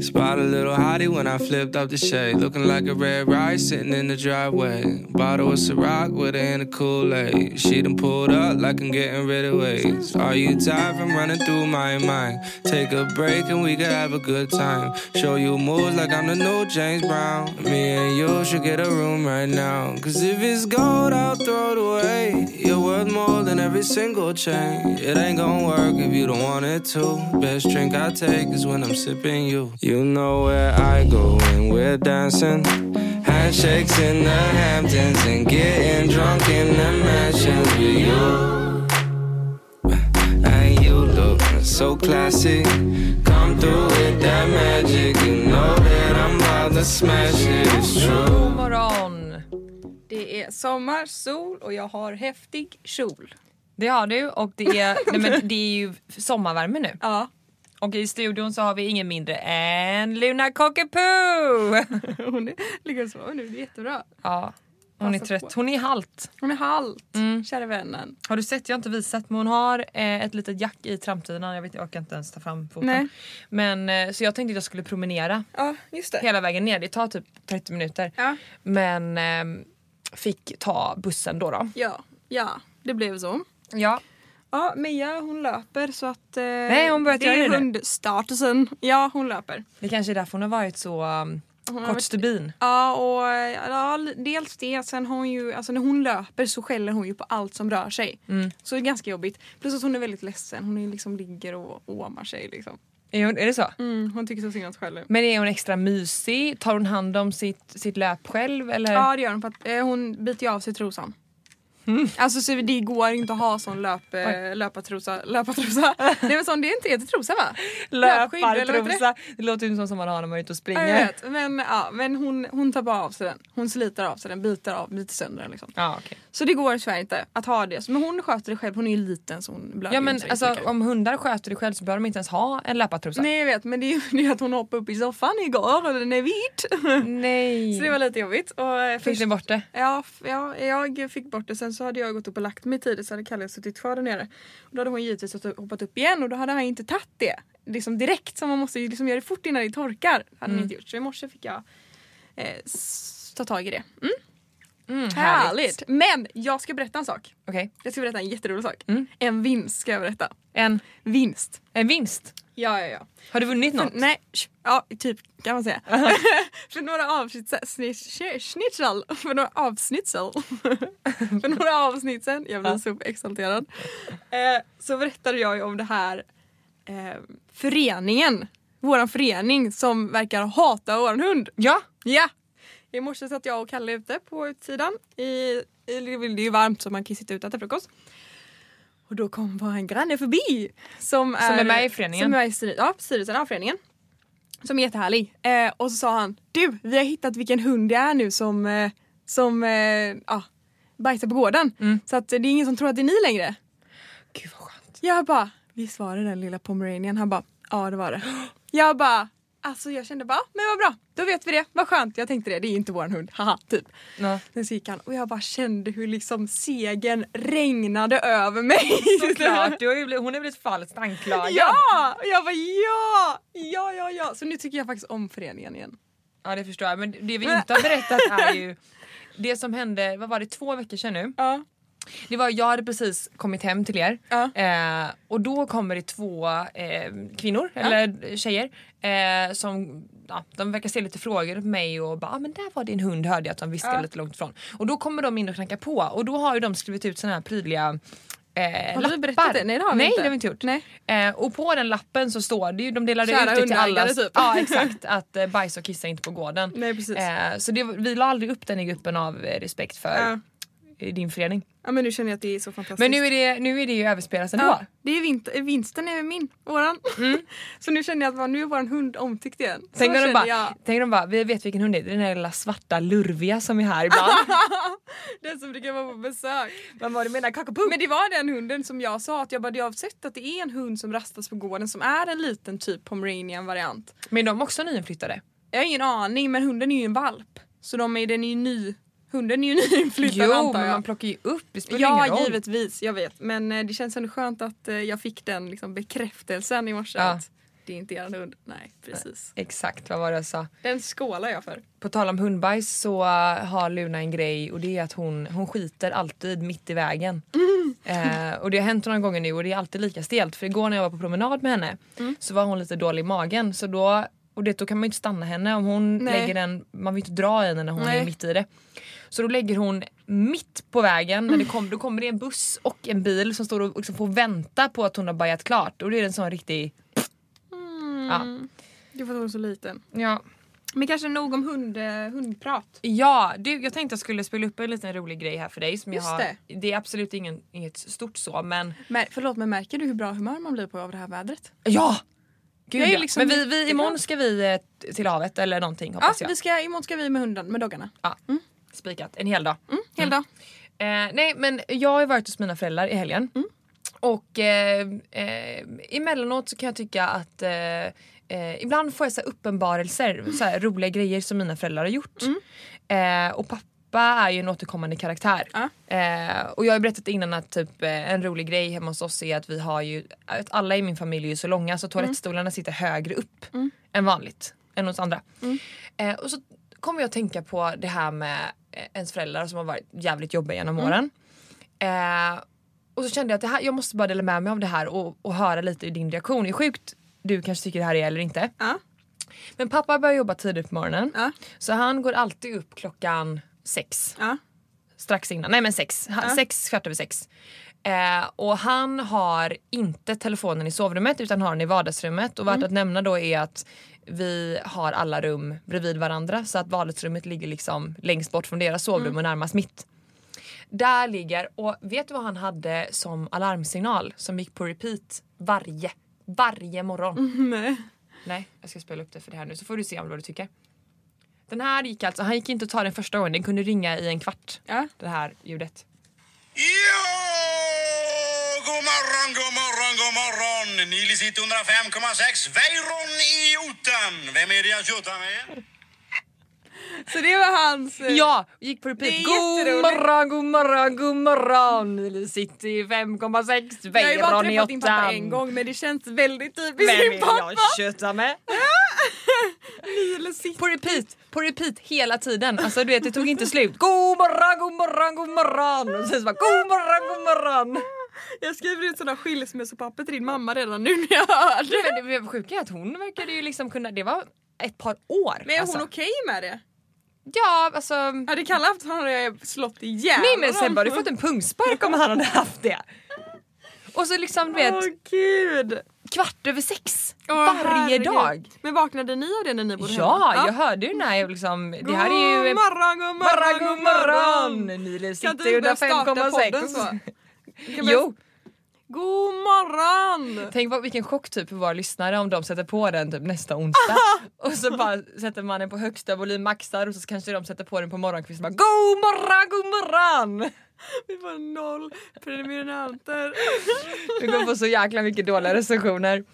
Spot a little hottie when I flipped up the shade. Looking like a red rice sitting in the driveway. Bottle of Ciroc with her in a Kool-Aid. She done pulled up like I'm getting rid of ways. Are you tired from running through my mind? Take a break and we can have a good time. Show you moves like I'm the new James Brown. Me and you should get a room right now. Cause if it's gold, I'll throw it away. You're worth more than every single chain. It ain't gonna work if you don't want it to. Best drink I take is when I'm sipping you. You know where I go when we're dancing. Handshakes in the Hamptons and getting drunk in the mansions with you. And you look so classy. Come through with that magic. You know that I'm about to smash it. It's true. Morgon! Det är sommar, sol och jag har häftig kjol. Det har du och det är, nej men det är ju sommarvärme nu. Ja. Och i studion så har vi ingen mindre än Luna Cockapoo! Hon är, ligger och sover nu, det är jättebra. Ja, hon är Passa trött. på. Hon är halt. Hon är halt, Mm. kära vännen. Har du sett? Jag har inte visat men hon har eh, ett litet jack i framtiden. Jag vet jag orkar inte ens ta fram foten. Nej. Men eh, så jag tänkte att jag skulle promenera Ja, just det. hela vägen ner. Det tar typ 30 minuter. Ja, Men eh, fick ta bussen då. då. ja, ja, det blev så. Ja. Ja, Mia hon löper så att... Eh, Nej, hon börjat det är hundstatusen. Ja, hon löper. Det kanske är därför hon har varit så um, kort stubin. Ja, och ja, dels det. Sen har hon ju, alltså när hon löper så skäller hon ju på allt som rör sig. Mm. Så det är ganska jobbigt. Plus att hon är väldigt ledsen. Hon är liksom ligger och åmar sig liksom. Är, hon, är det så? Mm, hon tycker så synd om sig själv. Men är hon extra mysig? Tar hon hand om sitt, sitt löp själv? Eller? Ja det gör hon för att eh, hon biter ju av sig trosan. Alltså så det går inte att ha sån löp, eh, löpartrosa. löpartrosa. Nej men sån, det är inte heter trosa va? Löpartrosa. Det låter ju som som man har när man är ute och jag springer. vet. Men, ja, men hon, hon tar bara av sig den. Hon sliter av sig den, biter, av, biter sönder den liksom. Ja, okej. Så det går tyvärr inte att ha det. Men hon sköter det själv, hon är ju liten så hon blöder ja men alltså, mycket. om hundar sköter det själv så behöver de inte ens ha en löpartrosa. Nej jag vet men det är ju att hon hoppade upp i soffan igår och den är vit. Nej. så det var lite jobbigt. Och, eh, Fick först- ni bort det? Ja, ja, jag fick bort det. Sen så hade jag gått upp och lagt mig tidigt så hade Kalle suttit kvar där nere. Och då hade hon givetvis hoppat upp igen och då hade han inte tagit det. Liksom direkt så man måste ju liksom göra det fort innan det torkar. hade han Mm. inte gjort. Så i morse fick jag eh, ta tag i det. Mm, Mm, härligt. Men jag ska berätta en sak. Okej. Jag ska berätta en jätterolig sak. Mm. En vinst ska jag berätta. En, Vinst. en vinst. Ja, ja, ja. Har du vunnit något? För, nej, ja typ kan man säga. för några avsnitt sen, för några avsnitt sen, för några avsnitt sen, jag blir så exalterad, eh, så berättade jag ju om det här eh, föreningen, våran förening som verkar hata våran hund. Ja. Ja! I morse satt jag och Kalle ute på utsidan. I, det är ju varmt så man kan sitta ute och äta frukost. Och då kom bara en granne förbi. Som är, är med i föreningen? Som är med i ja, styrelsen av föreningen. Som är jättehärlig. Eh, och så sa han Du, vi har hittat vilken hund det är nu som, eh, som eh, ja, bajsar på gården. Mm. Så att, det är ingen som tror att det är ni längre. Gud vad skönt. Jag bara, visst var det den lilla pomeranian? Han bara, ja det var det. Jag bara, alltså jag kände bara, men vad bra, då vet vi det, vad skönt. Jag tänkte det, det är inte våran hund, haha, typ. Sen så gick han och jag bara kände hur liksom segern regnade över mig. Såklart, du har ju blivit, hon har blivit falskt anklagad. ja! Och jag bara ja! Ja, ja, ja. Så nu tycker jag faktiskt om föreningen igen. Ja det förstår jag men det vi inte har berättat är ju det som hände, vad var det, två veckor sedan nu? Ja. Det var, jag hade precis kommit hem till er eh, och då kommer det två eh, kvinnor, eller tjejer, eh, som ja, de verkar se lite frågor på mig och bara ah, men där var din hund hörde jag att de Ja. lite långt ifrån. Och då kommer de in och knackar på och då har ju de skrivit ut såna här prydliga eh, Har lappar. vi berättat det? Nej det har vi Nej, inte. det har vi inte gjort. Nej. Eh, och på den lappen så står det ju, de delade Kära ut det till alla. typ. Ja exakt, att eh, bajsa och kissa inte på gården. Nej precis. Eh, så det, vi la aldrig upp den i gruppen av eh, respekt för Ja. Eh, din förening. ja men nu känner jag att det är så fantastiskt. Men nu är det, nu är det ju överspelat ändå. Ja, det är vinter, vinsten är min, våran. så nu känner jag att nu är våran hund omtyckt igen. Tänk om, de bara, jag. tänk de bara, vi vet vilken hund det är, det är den där lilla svarta lurviga som är här ibland. Den som brukar vara på besök. Men vad du menar kakapo? Men det var den hunden som jag sa att jag bara, jag har sett att det är en hund som rastas på gården som är en liten typ pomeranian variant. Men de är också nyinflyttade. Jag har ingen aning men hunden är ju en valp. Så de är, den är ju ny. Hunden är ju nyinflyttad Jo antar men jag. man plockar ju upp, det spelar Ja ingen roll. givetvis, jag vet. Men eh, det känns ändå skönt att eh, jag fick den liksom, bekräftelsen i morse. Ja. Att Det är inte er hund. Nej, precis. Exakt, vad var det jag sa? Den skålar jag för. På tal om hundbajs så uh, har Luna en grej och det är att hon, hon skiter alltid mitt i vägen. Eh, och det har hänt några gånger nu och det är alltid lika stelt. För igår när jag var på promenad med henne så var hon lite dålig i magen. Så då, och det, då kan man ju inte stanna henne om hon Nej. lägger den, man vill inte dra i henne när hon Nej. är mitt i det. Så då lägger hon mitt på vägen, när det kom, då kommer det en buss och en bil som står och liksom får vänta på att hon har bajat klart. Och det är en sån riktig... Ja. Det att hon är så liten. Ja, Men kanske nog om hund, eh, hundprat. Ja, du, jag tänkte jag skulle spela upp en liten rolig grej här för dig. Som jag Just har, det. det är absolut ingen, inget stort så men Men, förlåt men märker du hur bra humör man blir på av det här vädret? ja! Gud, Jag är ja. liksom men vi, vi, imorgon ska vi eh, till havet eller någonting Ja, hoppas jag. vi ska, imorgon ska vi med hunden, med doggarna. Ja, Spikat, en hel dag. Mm, hel dag. Eh, nej men jag har varit hos mina föräldrar i helgen. Mm. Och eh, eh, emellanåt så kan jag tycka att eh, eh, ibland får jag så uppenbarelser, så här roliga grejer som mina föräldrar har gjort. Eh, och pappa är ju en återkommande karaktär. Ja. Eh, och jag har berättat innan att typ, eh, en rolig grej hemma hos oss är att vi har ju, att alla i min familj är så långa så toalettstolarna sitter högre upp än vanligt. Än hos andra. Eh, och så kommer jag att tänka på det här med ens föräldrar som har varit jävligt jobbiga genom åren. Eh, och så kände jag att det här, jag måste bara dela med mig av det här och, och höra lite i din reaktion. Hur sjukt du kanske tycker det här är eller inte. Ja. Men pappa börjar jobba tidigt på morgonen. Ja. Så han går alltid upp klockan sex. Ja. Strax innan, nej men sex. Ha- Sex, kvart över sex. Eh, och han har inte telefonen i sovrummet utan har den i vardagsrummet. Och värt att nämna då är att vi har alla rum bredvid varandra så att vardagsrummet ligger liksom längst bort från deras sovrum och närmast mitt. Där ligger, och vet du vad han hade som alarmsignal som gick på repeat varje, varje morgon? Nej. Nej, jag ska spela upp det för det här nu så får du se om vad du tycker. Den här gick alltså, han gick inte att ta den första gången, den kunde ringa i en kvart. Ja. Det här ljudet. Jo! God morgon, god morgon, god morgon! Nili sitter 105,6. Weiron i Oten. Vem är det jag tjötar med? Så det var hans... eh, Ja, gick på repeat. Är God morgon, god morgon, god morgon! Nile City 5,6, Jag har ju bara träffat din pappa en gång men det känns väldigt typiskt Vem är din pappa. jag tjötar med? På repeat, på repeat hela tiden. Alltså du vet det tog inte slut. God morgon, god morgon, god morgon! Och sen så bara god morgon, god morgon! Jag skriver ut sådana skilsmässopapper till din mamma redan nu när jag hör det. Men det sjuka är att hon verkade ju liksom kunna, det var ett par år. Men är hon alltså. okej med det? Ja alltså. Hade Kalle haft så hade jag slått ihjäl Nej men honom. Sebbe hade fått en pungspark om han hade haft det. Och så liksom du vet Åh gud. kvart över sex Åh, varje herregud. dag. Men vaknade ni av det när ni bodde Ja, hemma? jag hörde ju när jag liksom, det God här är ju morgon, god morgon, morgon, god morgon! Inte sitter podden så? 5,6. Jo, God morgon! tänk vad, vilken chock typ för våra lyssnare om de sätter på den typ nästa onsdag. och så bara sätter man den på högsta volym, maxar och så kanske de sätter på den på morgonkvisten och bara God morgon, god morgon! Vi får noll prenumeranter. Vi kommer få så jäkla mycket dåliga recensioner.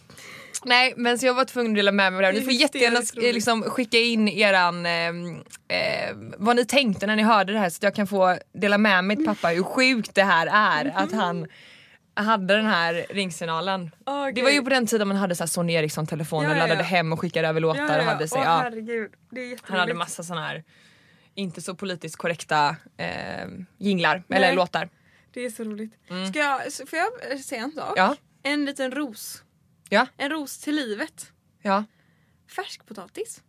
Nej men så jag var tvungen att dela med mig av det här. Ni får är jättegärna liksom, skicka in eran, eh, vad ni tänkte när ni hörde det här så att jag kan få dela med mig till pappa hur sjukt det här är att han hade den här ringsignalen. Åh, Det var ju på den tiden man hade så här Sony Ericsson telefon Ja, och ja, laddade ja. hem och skickade över låtar och hade sig. Åh, ja. herregud. Det är. Han hade massa såna här inte så politiskt korrekta eh, jinglar Nej. eller låtar. Det är så roligt. Ska jag, får jag eh, säga en sak? Ja, En liten ros. Ja, En ros till livet. ja. Färskpotatis.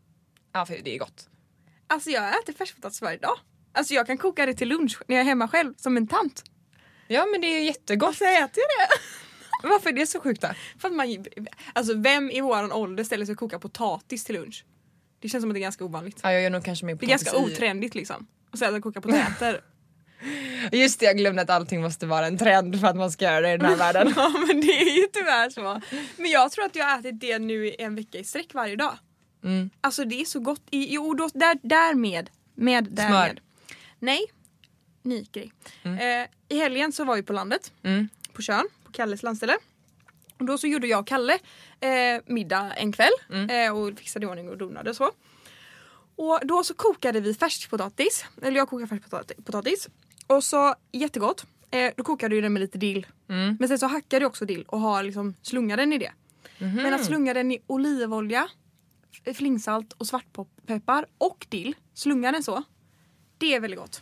Ja för det är gott. Alltså jag äter färskpotatis varje dag. Alltså jag kan koka det till lunch när jag är hemma själv som en tant. Ja men det är jättegott. Så jag äter ju det. Varför är det så sjukt då? För att man, alltså vem i våran ålder ställer sig och kokar potatis till lunch? Det känns som att det är ganska ovanligt. Ja, jag gör nog kanske mer Det är ganska i- otrendigt liksom. Och säga att koka potäter. Just det, jag glömde att allting måste vara en trend för att man ska göra det i den här världen. ja men det är ju tyvärr så. Men jag tror att jag har ätit det nu i en vecka i sträck varje dag. Mm. Alltså det är så gott. I, jo, då, där, därmed. Med, därmed. Smör. Nej. Ny grej. Eh, I helgen så var vi på landet. Mm. På Tjörn, på Kalles landställe. Och då så gjorde jag och Kalle eh, middag en kväll Mm. eh, och fixade i ordning och donade och så. Och då så kokade vi färskpotatis, eller jag kokade färskpotatis. Och så jättegott. Eh, då kokade jag den med lite dill. Mm. Men sen så hackade jag också dill och har liksom slungat den i det. Men att slunga den i olivolja, f- flingsalt och svartpeppar och dill. Slunga den så. Det är väldigt gott.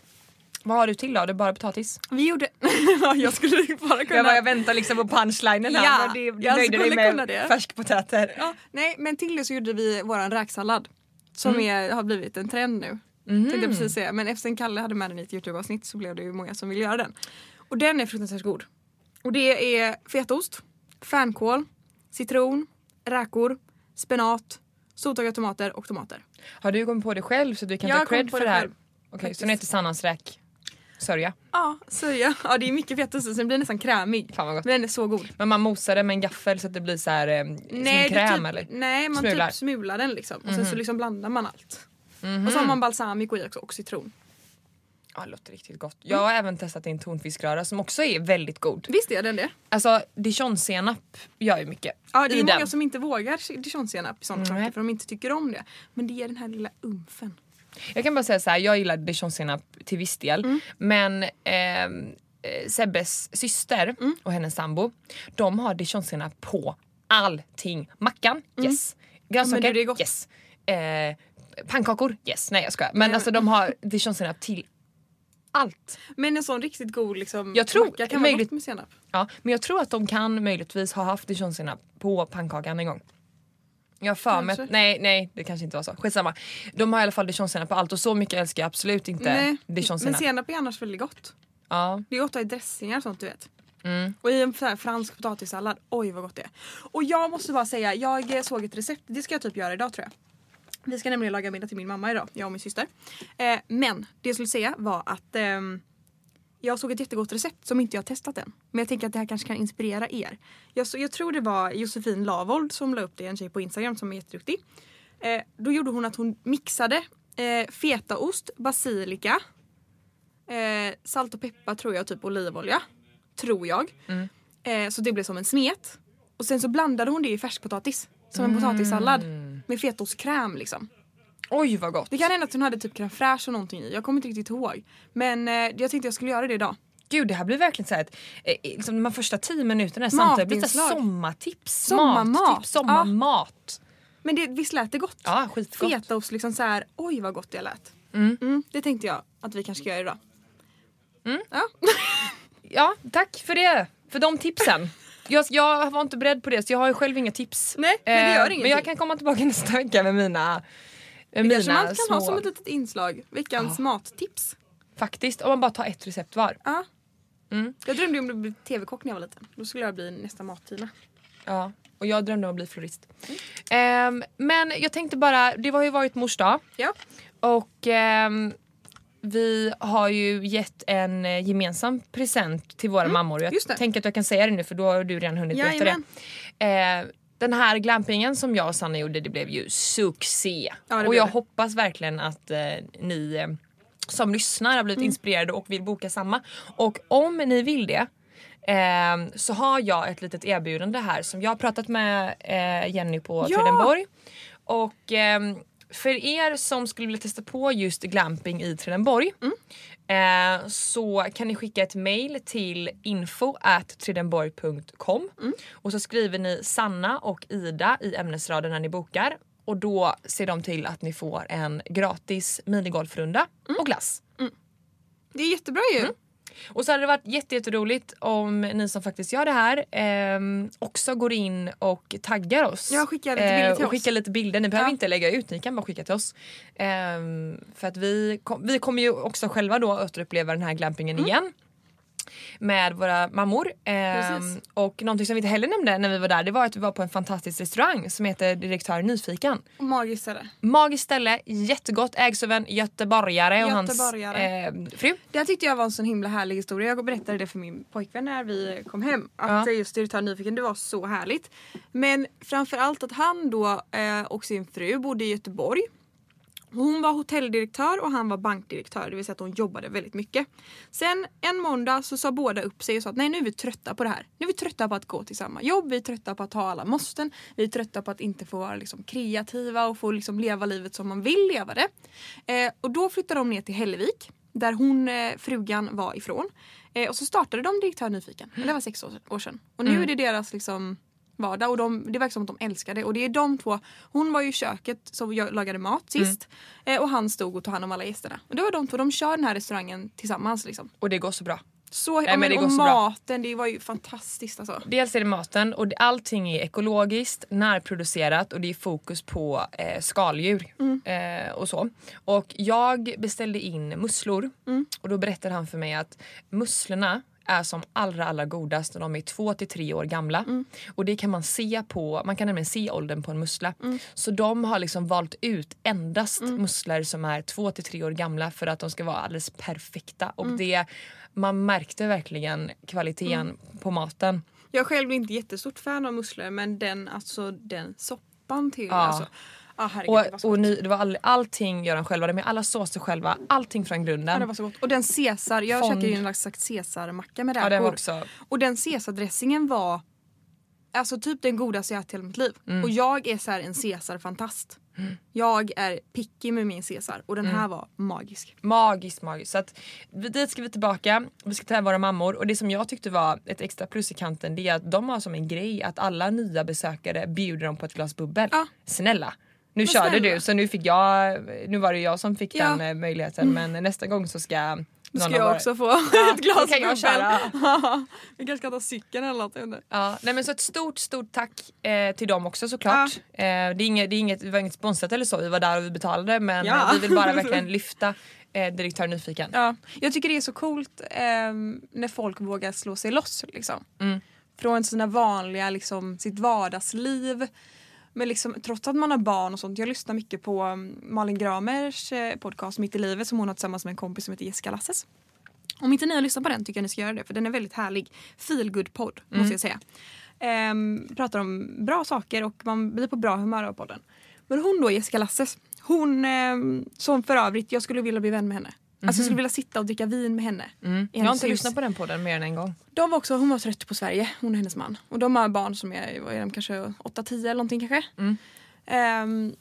Vad har du till då? Det är bara potatis? Vi gjorde... Ja, jag skulle bara kunna... Jag, bara, jag väntar liksom på punchlinen här. Ja, det, du jag nöjde dig med det. färskpotäter. Ja, nej, men till det så gjorde vi våran räksallad. Som är, har blivit en trend nu. Tänkte jag precis säga. Men eftersom Kalle hade med den i ett Youtube-avsnitt så blev det ju många som vill göra den. Och den är fruktansvärt god. Och det är fetaost, fänkål, citron, räkor, spenat, soltorkade tomater och tomater. Har du kommit på det själv så du kan Jag ta cred för det här? Okej, faktiskt. så den heter Sannas räk. Sörja. Ja, sörja. Ja, det är mycket fetaost så den blir nästan krämig. Fan vad gott. Men den är så god. Men man mosar det med en gaffel så att det blir så här, eh, som en det kräm typ, eller? Nej, man Smular. typ smular den liksom. Och sen så liksom blandar man allt. Och så har man balsamico i också och citron. Ja, det låter riktigt gott. Jag har även testat en tonfiskröra som också är väldigt god. Visst är den det? Alltså dijonsenap gör ju mycket Ja, det är många den. som inte vågar dijonsenap i Nej. saker för de inte tycker om det. Men det är den här lilla umfen. Jag kan bara säga så här, jag gillar dijonsenap till viss del. Mm. Men ehm, eh, Sebbes syster Mm. och hennes sambo, de har dijonsenap på allting. Mackan, yes. Grönsaker, Mm. är gott. yes. Eh, pannkakor, yes. Nej jag skojar. Men Nej. alltså de har dijonsenap till allt. Men en sån riktigt god liksom, Jag tror macka kan möjligt- vara gott med senap. Ja, men jag tror att de kan möjligtvis ha haft dijonsenap på pannkakan en gång. Jag för mig, nej nej det kanske inte var så. Skitsamma. De har i alla fall dijonsenap på allt och så mycket älskar jag absolut inte Nej, men dijonsenap. senap är annars väldigt gott. Ja. Det är gott att ha i dressingar och sånt du vet. Mm. Och i en sån här fransk potatissallad, oj vad gott det är. Och jag måste bara säga, jag såg ett recept, det ska jag typ göra idag tror jag. Vi ska nämligen laga middag till min mamma idag, jag och min syster. Eh, men det jag skulle säga var att ehm, jag såg ett jättegott recept som inte jag har testat än. Men jag tänker att det här kanske kan inspirera er. Jag, så, jag tror det var Josefin Lavold som la upp det, en tjej på Instagram som är jätteduktig. Eh, då gjorde hon att hon mixade eh, fetaost, basilika, eh, salt och peppar tror jag, typ olivolja. Tror jag. Eh, så det blev som en smet. Och sen så blandade hon det i färskpotatis. Som en potatissallad. Med fetostkräm liksom. Oj vad gott. Det kan hända att hon hade typ crème fraîche och någonting i. Jag kommer inte riktigt ihåg. Men eh, jag tänkte jag skulle göra det idag. Gud det här blir verkligen så här ett, eh, liksom de här första tio minuterna samtalet blir så här sommartips. Sommarmat. Mattips, sommarmat. Men det, visst lät det gott? Ja skitgott. Fetaost liksom så här. oj vad gott det lät. Mm, det tänkte jag att vi kanske ska göra idag. Ja. Ja tack för det. För de tipsen. Jag, jag var inte beredd på det så jag har ju själv inga tips. Nej, men det gör Eh, ingenting. Men jag kan komma tillbaka nästa vecka med mina med Det kanske man kan små, ha som ett litet inslag. Veckans mattips. Faktiskt, om man bara tar ett recept var. Ja. Mm. Jag drömde om att bli tv-kock när jag var liten. Då skulle jag bli nästa mat-Tina. Ja, och jag drömde om att bli florist. Ehm, men jag tänkte bara, det har ju varit mors dag Ja. och ehm, vi har ju gett en eh, gemensam present till våra mammor. Jag Mm, just det. tänker att jag kan säga det nu för då har du redan hunnit berätta Jajamän. det. Ehm, den här glampingen som jag och Sanna gjorde det blev ju succé. Ja, och jag det. hoppas verkligen att eh, ni eh, som lyssnar har blivit Mm. inspirerade och vill boka samma. Och om ni vill det ehm, så har jag ett litet erbjudande här som jag har pratat med eh, Jenny på Ja! Tredenborg. Och ehm, för er som skulle vilja testa på just glamping i Tredenborg Mm. eh, så kan ni skicka ett mail till info tredenborg.com Mm. och så skriver ni Sanna och Ida i ämnesraden när ni bokar och då ser de till att ni får en gratis minigolfrunda Mm. och glass. Det är jättebra ju. Mm. Och så hade det varit jätte- jätteroligt om ni som faktiskt gör det här ehm, också går in och taggar oss. Ja, skicka lite bilder till och skicka lite bilder. Ni behöver Ja. inte lägga ut, ni kan bara skicka till oss. Ehm, för att vi, kom, vi kommer ju också själva då återuppleva den här glampingen igen. Med våra mammor. Ehm, och någonting som vi inte heller nämnde när vi var där det var att vi var på en fantastisk restaurang som heter Direktör Nyfiken. Magiskt det. Magiskt ställe, jättegott, ägs av en göteborgare och Göteborgare. hans eh, fru. Det här tyckte jag var en sån himla härlig historia. Jag berättade det för min pojkvän när vi kom hem. Att Ja. just Direktör Nyfiken, det var så härligt. Men framförallt att han då eh, och sin fru bodde i Göteborg. Hon var hotelldirektör och han var bankdirektör, det vill säga att de jobbade väldigt mycket. Sen en måndag så sa båda upp sig och sa att nej nu är vi trötta på det här. Nu är vi trötta på att gå till samma jobb, vi är trötta på att ha alla måsten, vi är trötta på att inte få vara liksom kreativa och få liksom leva livet som man vill leva det. Eh, och då flyttade de ner till Hällevik där hon, eh, frugan, var ifrån. Eh, och så startade de Direktör Nyfiken. Men Det var sex år, år sedan. Och nu är det deras liksom vardag och de, det verkar som att de älskar det. Och det är de två. Hon var ju i köket som lagade mat sist eh, och han stod och tog hand om alla gästerna. Och det var de två, de kör den här restaurangen tillsammans liksom. Och det går så bra. Så, ja, men det och så bra. maten, det var ju fantastiskt alltså. Dels är det maten och allting är ekologiskt, närproducerat och det är fokus på eh, skaldjur eh, och så. Och jag beställde in musslor och då berättade han för mig att musslorna är som allra allra godast när de är två till tre år gamla. Och det kan man se på, man kan nämligen se åldern på en mussla. Så de har liksom valt ut endast musslor som är två till tre år gamla för att de ska vara alldeles perfekta. Och det, man märkte verkligen kvaliteten på maten. Jag själv är inte jättestort fan av musslor men den, alltså, den soppan till. Ja. Alltså, ah, herregud, det var Och, så och ny, det var all, allting gör de själva, med alla såser själva, allting från Ja, grunden. det var så gott. Och den caesar, jag Fond. käkade ju en slags caesarmacka med räkor. ja, det var också... Och den caesardressingen var alltså typ den godaste jag ätit hela mitt liv. Mm. Och jag är så här en caesarfantast. Jag är picky med min caesar och den Mm. här var magisk. Magiskt, magiskt. Så att, dit ska vi tillbaka, vi ska ta våra mammor och det som jag tyckte var ett extra plus i kanten det är att de har som en grej att alla nya besökare bjuder dem på ett glas bubbel. Ja. Snälla! Nu Men körde snälla. du så nu fick jag, nu var det jag som fick Ja. den eh, möjligheten men nästa gång så ska någon ska jag också få Ja, ett glas då kan jag köra. Vi kanske ska ta cykeln eller något. Ja, nej men så ett stort, stort tack eh, till dem också såklart. Eh, det, är inget, det, är inget, det var inget sponsrat eller så, vi var där och vi betalade men Ja. eh, vi vill bara verkligen lyfta eh, direktör Nyfiken. Ja, jag tycker det är så coolt ehm, när folk vågar slå sig loss. Liksom. Mm. Från sina vanliga, liksom, sitt vardagsliv. Men liksom, trots att man har barn och sånt. Jag lyssnar mycket på um, Malin Gramers eh, podcast Mitt i livet som hon har tillsammans med en kompis som heter Jessica Lasses. Om inte ni har lyssnat på den tycker jag ni ska göra det för den är väldigt härlig. Feel good podd måste jag säga. Ehm, pratar om bra saker och man blir på bra humör av podden. Men hon då, Jessica Lasses, hon ehm, som för övrigt, jag skulle vilja bli vän med henne. Alltså jag skulle vilja sitta och dricka vin med henne. Mm. Jag har inte lyssnat på den podden mer än en gång. De var också, hon var trött på Sverige, hon och hennes man. Och de har barn som är, vad är de, kanske 8-10 eller någonting kanske. Mm. Ehm,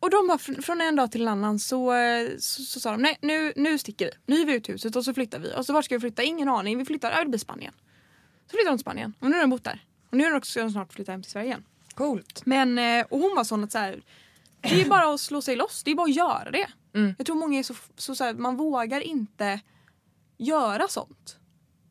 och de var fr- från en dag till en annan så, eh, så, så sa de nej nu, nu sticker vi. Nu är vi ut huset och så flyttar vi. Och så vart ska vi flytta? Ingen aning. Vi flyttar, ja det blir Spanien. Så flyttar de till Spanien och nu har de bott där. Och nu är de också snart flytta hem till Sverige igen. Coolt. Men, eh, och hon var sån att så här, det är bara att slå sig loss. Det är bara att göra det. Mm. Jag tror många är så, så, så här, man vågar inte göra sånt.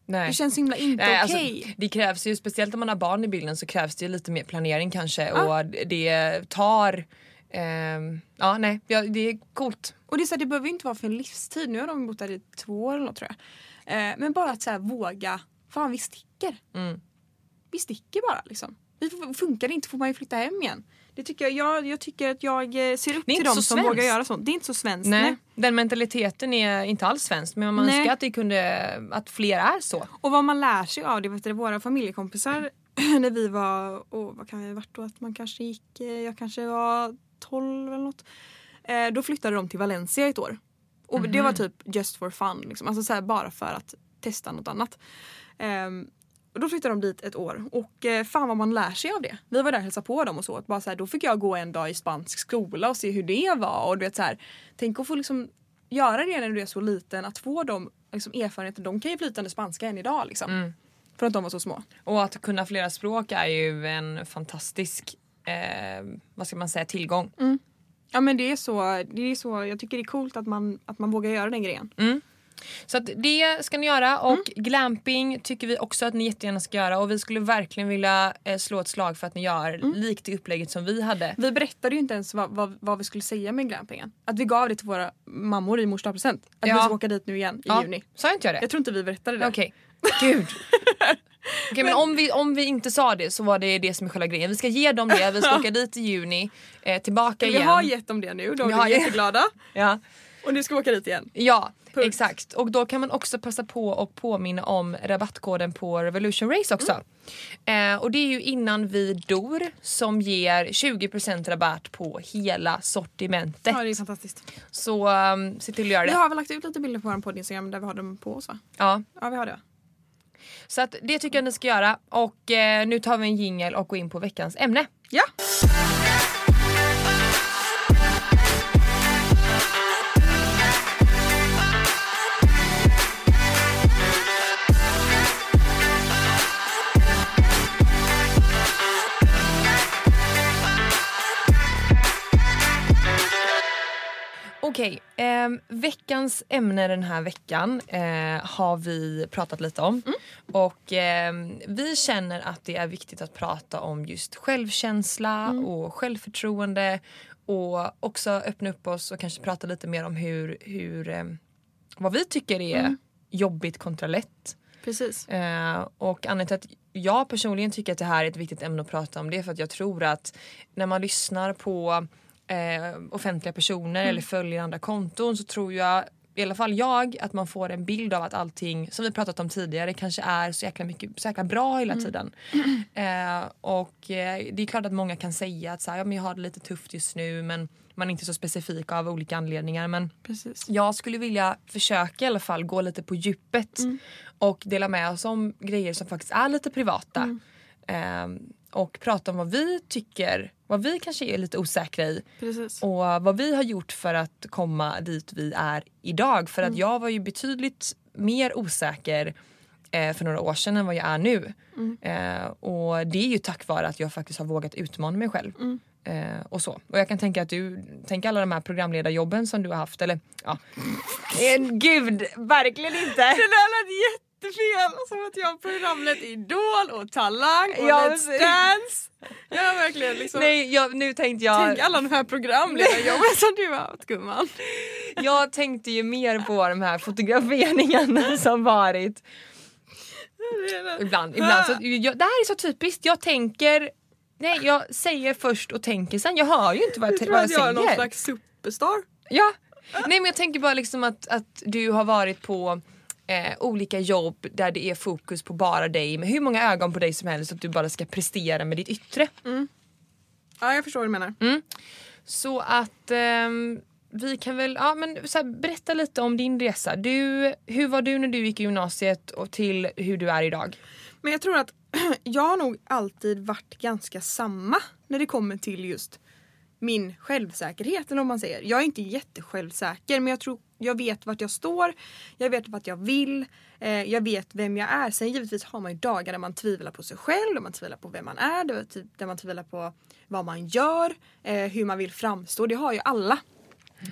Nej. Det känns himla inte Nej, okej. alltså, det krävs ju, speciellt om man har barn i bilden så krävs det ju lite mer planering kanske Ja. och det tar ehm, Ja nej, ja, det är coolt. Och det, är så här, det behöver inte vara för en livstid. Nu har de bott där i två år eller något tror jag. Eh, men bara att så här, våga. Fan vi sticker. Mm. Vi sticker bara liksom. Vi funkar det inte får man ju flytta hem igen. Det tycker jag, jag, jag tycker att jag eh, ser upp till dem som svenskt. vågar göra sånt. Det är inte så svenskt. Nej, nej. den mentaliteten är inte alls svensk men man Nej. önskar att det kunde, att fler är så. Och vad man lär sig av det, vet du, våra familjekompisar när vi var, oh, vad kan vi ha varit då? Att man kanske gick, eh, jag kanske var 12 eller något. Eh, då flyttade de till Valencia ett år. Och det var typ just for fun, liksom. alltså så här, bara för att testa något annat. Ehm, och då flyttade de dit ett år och eh, fan vad man lär sig av det. Vi var där och hälsade på dem och så. Bara så här, då fick jag gå en dag i spansk skola och se hur det var. Och du vet, så här, tänk att få liksom göra det när du är så liten. Att få de liksom, erfarenheter. De kan ju flytande spanska än idag. Liksom. För att de var så små. Och att kunna flera språk är ju en fantastisk eh, vad ska man säga, tillgång. Ja men det är så, det är så jag tycker det är coolt att man, att man vågar göra den grejen. Så det ska ni göra och glamping tycker vi också att ni jättegärna ska göra och vi skulle verkligen vilja eh, slå ett slag för att ni gör likt det upplägget som vi hade. Vi berättade ju inte ens vad, vad, vad vi skulle säga med glampingen. Att vi gav det till våra mammor i mors. Att Ja. vi ska åka dit nu igen i Ja, juni. Sa inte jag det? Jag tror inte vi berättade det. Okej, gud. Okej men om vi, om vi inte sa det så var det det som är själva grejen. Vi ska ge dem det, vi ska åka dit i juni, eh, tillbaka Vi igen. har gett dem det nu, de Vi är jätteglada. ja. Och nu ska vi åka dit igen. Ja, Punkt. exakt. Och då kan man också passa på och påminna om rabattkoden på Revolution Race också. Eh, och det är ju innan vi dor som ger 20% rabatt på hela sortimentet. Ja det är fantastiskt. Så um, se till att göra Vi det. har väl lagt ut lite bilder på vår podd Instagram där vi har dem på oss va? Ja. Ja vi har det. Så att det tycker jag ni ska göra. Och eh, nu tar vi en jingel och går in på veckans ämne. Ja! Okej, ehm, veckans ämne den här veckan eh, har vi pratat lite om. Och ehm, vi känner att det är viktigt att prata om just självkänsla och självförtroende. Och också öppna upp oss och kanske prata lite mer om hur, hur ehm, vad vi tycker är jobbigt kontra lätt. Precis. Eh, och anledningen till att jag personligen tycker att det här är ett viktigt ämne att prata om det är för att jag tror att när man lyssnar på eh, offentliga personer eller följer andra konton så tror jag i alla fall jag att man får en bild av att allting som vi pratat om tidigare kanske är så jäkla, mycket, så jäkla bra hela tiden. Eh, och eh, det är klart att många kan säga att så här, ja, men jag har det lite tufft just nu men man är inte så specifik av olika anledningar. Men Precis. jag skulle vilja försöka i alla fall gå lite på djupet och dela med oss om grejer som faktiskt är lite privata. Ehm, och prata om vad vi tycker, vad vi kanske är lite osäkra i Precis. och vad vi har gjort för att komma dit vi är idag. För att jag var ju betydligt mer osäker eh, för några år sedan än vad jag är nu. Eh, och det är ju tack vare att jag faktiskt har vågat utmana mig själv. Eh, och så. Och jag kan tänka att du, tänk alla de här programledarjobben som du har haft eller ja. Eh, Gud, verkligen inte! Det där lät jättefel! Som att jag programlett Idol och Talang och Ja, Let's. Dance. Jag har verkligen liksom... Nej, jag, nu tänkte jag... Tänk alla de här programledarjobben som du har haft gumman. Jag tänkte ju mer på de här fotograferingarna som varit. Ibland, ibland. Så, jag, det här är så typiskt. Jag tänker, nej jag säger först och tänker sen. Jag hör ju inte vad jag, Jag tror vad jag att jag är någon säger. slags superstar. Ja. Nej men jag tänker bara liksom att, att du har varit på eh, olika jobb där det är fokus på bara dig med hur många ögon på dig som helst att du bara ska prestera med ditt yttre. Ja jag förstår vad du menar. Så att ehm, vi kan väl ja, men så här, berätta lite om din resa. Du, hur var du när du gick i gymnasiet och till hur du är idag? Men jag tror att jag har nog alltid varit ganska samma när det kommer till just min självsäkerhet eller om man säger. Jag är inte jättesjälvsäker men jag tror jag vet vart jag står, jag vet vart jag vill, eh, jag vet vem jag är. Sen givetvis har man ju dagar där man tvivlar på sig själv, där man tvivlar på vem man är, där- typ där man tvivlar på vad man gör, eh, hur man vill framstå. Det har ju alla.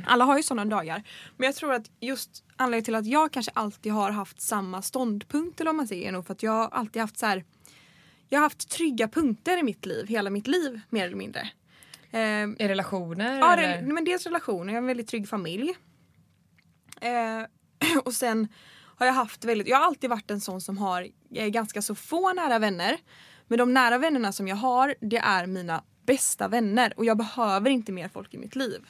Alla har ju sådana dagar. Men jag tror att just anledningen till att jag kanske alltid har haft samma ståndpunkt eller om man säger är nog för att jag alltid haft så här. Jag har haft trygga punkter i mitt liv, hela mitt liv mer eller mindre. Eh, I relationer? Ja, eller? det, men dels relationer. Jag har en väldigt trygg familj. Eh, och sen har jag haft väldigt, jag har alltid varit en sån som har eh, ganska så få nära vänner. Men de nära vännerna som jag har, det är mina bästa vänner och jag behöver inte mer folk i mitt liv.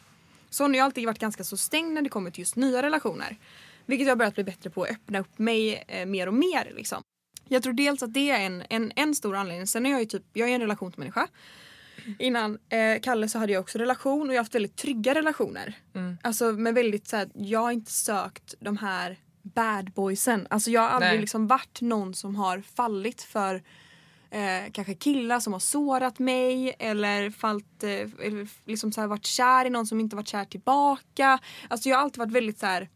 Så har jag alltid varit ganska så stängd när det kommer till just nya relationer. Vilket jag har börjat bli bättre på att öppna upp mig eh, mer och mer. Liksom. Jag tror dels att det är en, en, en stor anledning. Sen är jag ju typ, jag är en relationsmänniska. Innan eh, Kalle så hade jag också relation och jag har haft väldigt trygga relationer. Alltså med väldigt så här, jag har inte sökt de här bad boysen. Alltså jag har aldrig Nej. liksom varit någon som har fallit för eh, kanske killar som har sårat mig eller fallit, eh, liksom så här varit kär i någon som inte varit kär tillbaka. Alltså jag har alltid varit väldigt så här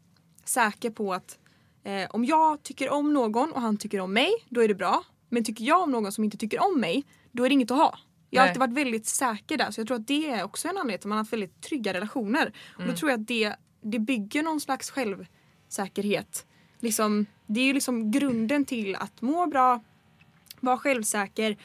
säker på att eh, om jag tycker om någon och han tycker om mig, då är det bra. Men tycker jag om någon som inte tycker om mig, då är det inget att ha. Jag har Nej. alltid varit väldigt säker där så jag tror att det är också en anledning till att man har haft väldigt trygga relationer. Och Mm. då tror jag att det, det bygger någon slags självsäkerhet. Liksom, det är ju liksom grunden till att må bra, vara självsäker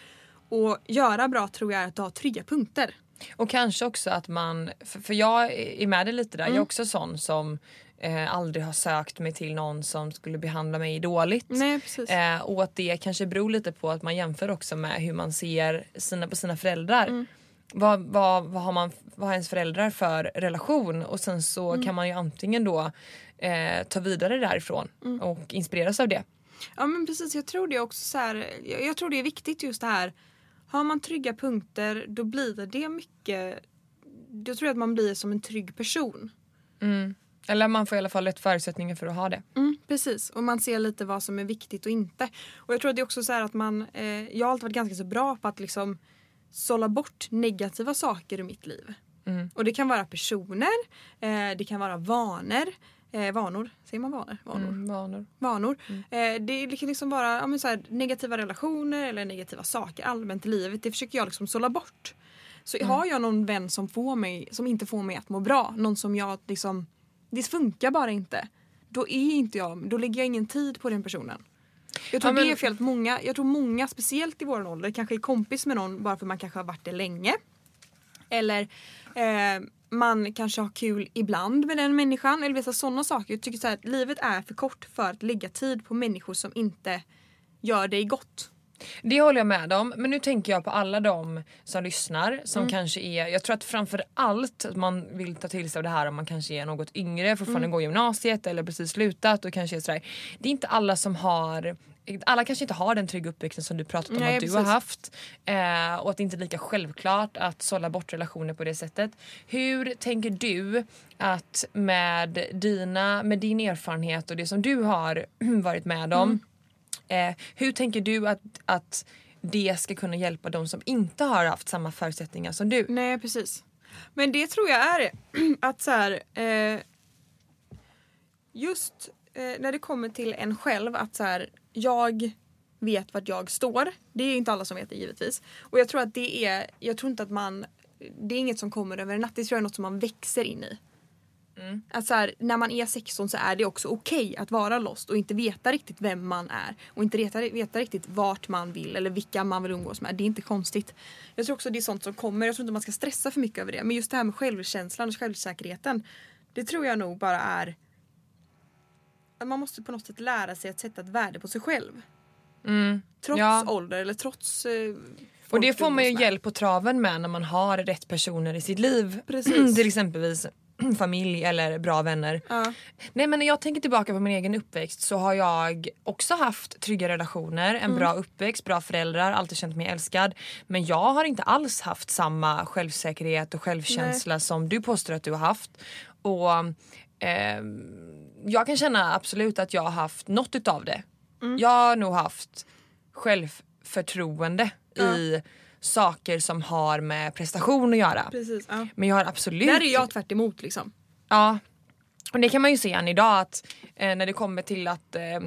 och göra bra tror jag är att ha trygga punkter. Och kanske också att man, för, för jag är med dig lite där, Mm. jag är också sån som eh, aldrig har sökt mig till någon som skulle behandla mig dåligt. Nej. Eh, och att det kanske beror lite på att man jämför också med hur man ser sina, på sina föräldrar. Mm. Vad, vad, vad, har man, vad har ens föräldrar för relation? Och sen så Mm. kan man ju antingen då eh, ta vidare därifrån Mm. och inspireras av det. Ja men precis, jag tror det är också så här, jag, jag tror det är viktigt just det här. Har man trygga punkter då blir det mycket, då tror jag att man blir som en trygg person. Eller man får i alla fall rätt förutsättningar för att ha det. Mm, precis, och man ser lite vad som är viktigt och inte. Och jag tror att det är också så här att man, eh, jag har alltid varit ganska så bra på att liksom sålla bort negativa saker ur mitt liv. Och det kan vara personer, eh, det kan vara vanor, eh, vanor, säger man vanor? Vanor. Mm, vanor. vanor. Eh, det kan liksom vara ja, men så här, negativa relationer eller negativa saker allmänt i livet. Det försöker jag liksom sålla bort. Så Mm. har jag någon vän som, får mig, som inte får mig att må bra, någon som jag liksom, det funkar bara inte. Då är inte jag, då lägger jag ingen tid på den personen. Jag tror Ja, men- det är fel många, jag tror många speciellt i vår ålder kanske är kompis med någon bara för man kanske har varit det länge. Eller eh, man kanske har kul ibland med den människan. Eller vissa sådana saker. Jag tycker så här, att livet är för kort för att lägga tid på människor som inte gör dig gott. Det håller jag med om. Men nu tänker jag på alla de som lyssnar som kanske är, jag tror att framför allt att man vill ta till sig av det här om man kanske är något yngre, fortfarande går gymnasiet eller precis slutat och kanske är sådär. Det är inte alla som har alla kanske inte har den trygga uppväxten som du pratat om Nej, att du precis. har haft. Eh, och att det inte är lika självklart att sålla bort relationer på det sättet. Hur tänker du att med, dina, med din erfarenhet och det som du har varit med om Eh, hur tänker du att, att det ska kunna hjälpa de som inte har haft samma förutsättningar som du? Nej precis. Men det tror jag är. Att så här, eh, just eh, när det kommer till en själv att så här, jag vet vart jag står. Det är inte alla som vet det givetvis. Och jag tror att det är, jag tror inte att man, det är inget som kommer över en natt. Det tror jag är något som man växer in i. Att så här, när man är 16 så är det också okej att vara lost och inte veta riktigt vem man är. Och inte veta, veta riktigt vart man vill eller vilka man vill umgås med. Det är inte konstigt. Jag tror också det är sånt som kommer. Jag tror inte man ska stressa för mycket över det. Men just det här med självkänslan och självsäkerheten. Det tror jag nog bara är att man måste på något sätt lära sig att sätta ett värde på sig själv. Trots Ja. ålder eller trots eh, Och det får man ju hjälp på traven med när man har rätt personer i sitt liv. Precis. Till exempelvis familj eller bra vänner. Ja. Nej men när jag tänker tillbaka på min egen uppväxt så har jag också haft trygga relationer, en bra uppväxt, bra föräldrar, alltid känt mig älskad. Men jag har inte alls haft samma självsäkerhet och självkänsla som du påstår att du har haft. Och ehm, jag kan känna absolut att jag har haft något utav det. Jag har nog haft självförtroende i saker som har med prestation att göra. Precis. Ja. Men jag har absolut Där är jag tvärt emot liksom. Ja, och det kan man ju se än idag att eh, när det kommer till att eh, eh,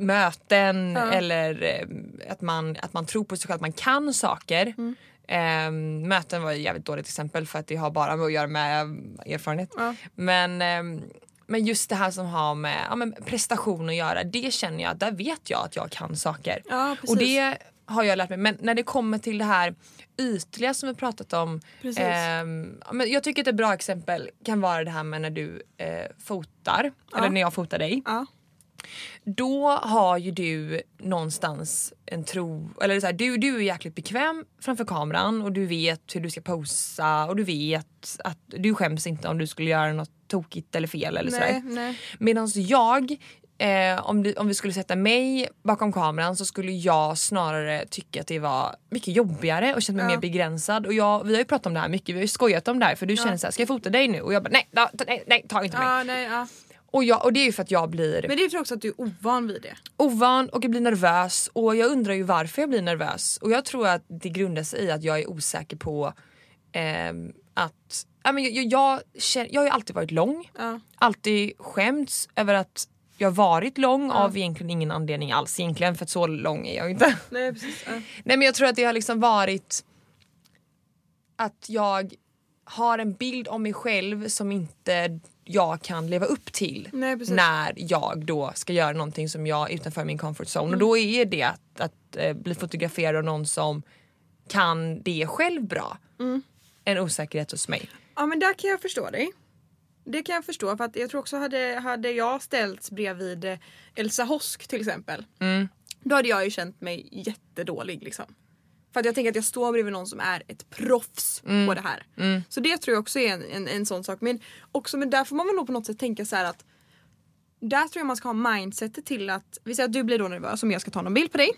möten eller eh, att, man, att man tror på sig själv, att man kan saker. Mm. Eh, möten var ett jävligt dåligt exempel för att det har bara med att göra med eh, erfarenhet. Ja. Men, eh, men just det här som har med ja, prestation att göra, det känner jag, där vet jag att jag kan saker. Ja, precis. och det har jag lärt mig. Men när det kommer till det här ytliga som vi pratat om. Ja, men jag tycker att ett bra exempel kan vara det här med när du eh, fotar, eller när jag fotar dig. Ja. Då har ju du någonstans en tro, eller så här, du, du är jäkligt bekväm framför kameran och du vet hur du ska posa och du vet att du skäms inte om du skulle göra något tokigt eller fel eller Nej, sådär. nej. Medan jag, eh, om, du, om vi skulle sätta mig bakom kameran så skulle jag snarare tycka att det var mycket jobbigare och känna mig Ja. mer begränsad. Och jag, vi har ju pratat om det här mycket, vi har ju skojat om det här för du känner såhär, ska jag fota dig nu? Och jag bara nej, ta- nej, nej ta inte mig. Ja, nej, ja. Och, jag, och det är ju för att jag blir Men det tror jag också att du är ovan vid det. ovan och jag blir nervös och jag undrar ju varför jag blir nervös. Och jag tror att det grundar sig i att jag är osäker på ehm, att ja, men jag, jag, jag, jag har ju alltid varit lång, Ja. alltid skämts över att jag varit lång av egentligen ingen anledning alls egentligen för att så lång är jag inte. Nej, precis. Ja. Nej men jag tror att det har liksom varit att jag har en bild om mig själv som inte jag kan leva upp till Nej, när jag då ska göra någonting som jag utanför min comfort zone. Och då är det att, att eh, bli fotograferad av någon som kan det själv bra. En osäkerhet hos mig. ja men där kan jag förstå dig. Det kan jag förstå för att jag tror också hade, hade jag ställts bredvid eh, Elsa Hosk till exempel. Då hade jag ju känt mig jättedålig liksom. För att jag tänker att jag står bredvid någon som är ett proffs på det här. Så det tror jag också är en, en, en sån sak. Men också men där får man väl nog på något sätt tänka så att där tror jag man ska ha mindsetet till att, vi säger att du blir då nervös om jag ska ta någon bild på dig.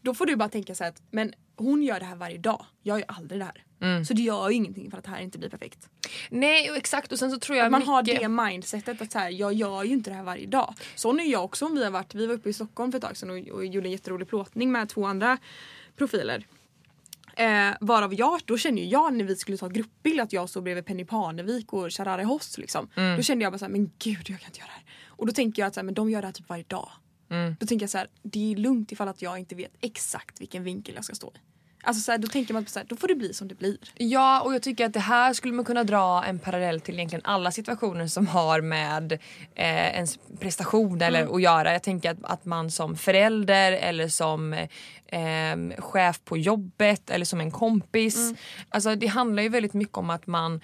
Då får du bara tänka så här att men hon gör det här varje dag. Jag gör aldrig det här. Så det gör ju ingenting för att det här inte blir perfekt. Nej och exakt och sen så tror jag Att man har mycket... det mindsetet att så här, jag gör ju inte det här varje dag. Sån är jag också om vi har varit, vi var uppe i Stockholm för ett tag sedan och, och gjorde en jätterolig plåtning med två andra profiler. Eh, varav jag, då kände jag när vi skulle ta gruppbild att jag stod bredvid Penny Parnevik och Sharare Hoss liksom. Då kände jag bara såhär, men gud jag kan inte göra det här. Och då tänker jag att så här, men de gör det här typ varje dag. Då tänker jag så här, det är lugnt ifall att jag inte vet exakt vilken vinkel jag ska stå i. Alltså så här, då tänker man på så här, då får det bli som det blir. Ja, och jag tycker att det här skulle man kunna dra en parallell till egentligen alla situationer som har med eh, ens prestation eller att göra. Jag tänker att, att man som förälder eller som eh, chef på jobbet eller som en kompis. Alltså det handlar ju väldigt mycket om att man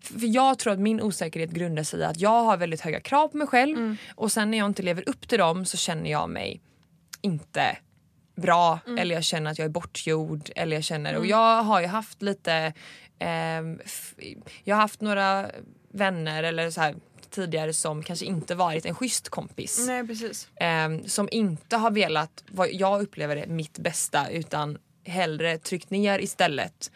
för jag tror att min osäkerhet grundar sig i att jag har väldigt höga krav på mig själv och sen när jag inte lever upp till dem så känner jag mig inte bra eller jag känner att jag är bortgjord. Eller jag känner, och jag har ju haft lite, f- jag har haft några vänner eller så här tidigare som kanske inte varit en schysst kompis. Nej precis. Ehm, som inte har velat, vad jag upplever det, mitt bästa utan hellre tryckt ner istället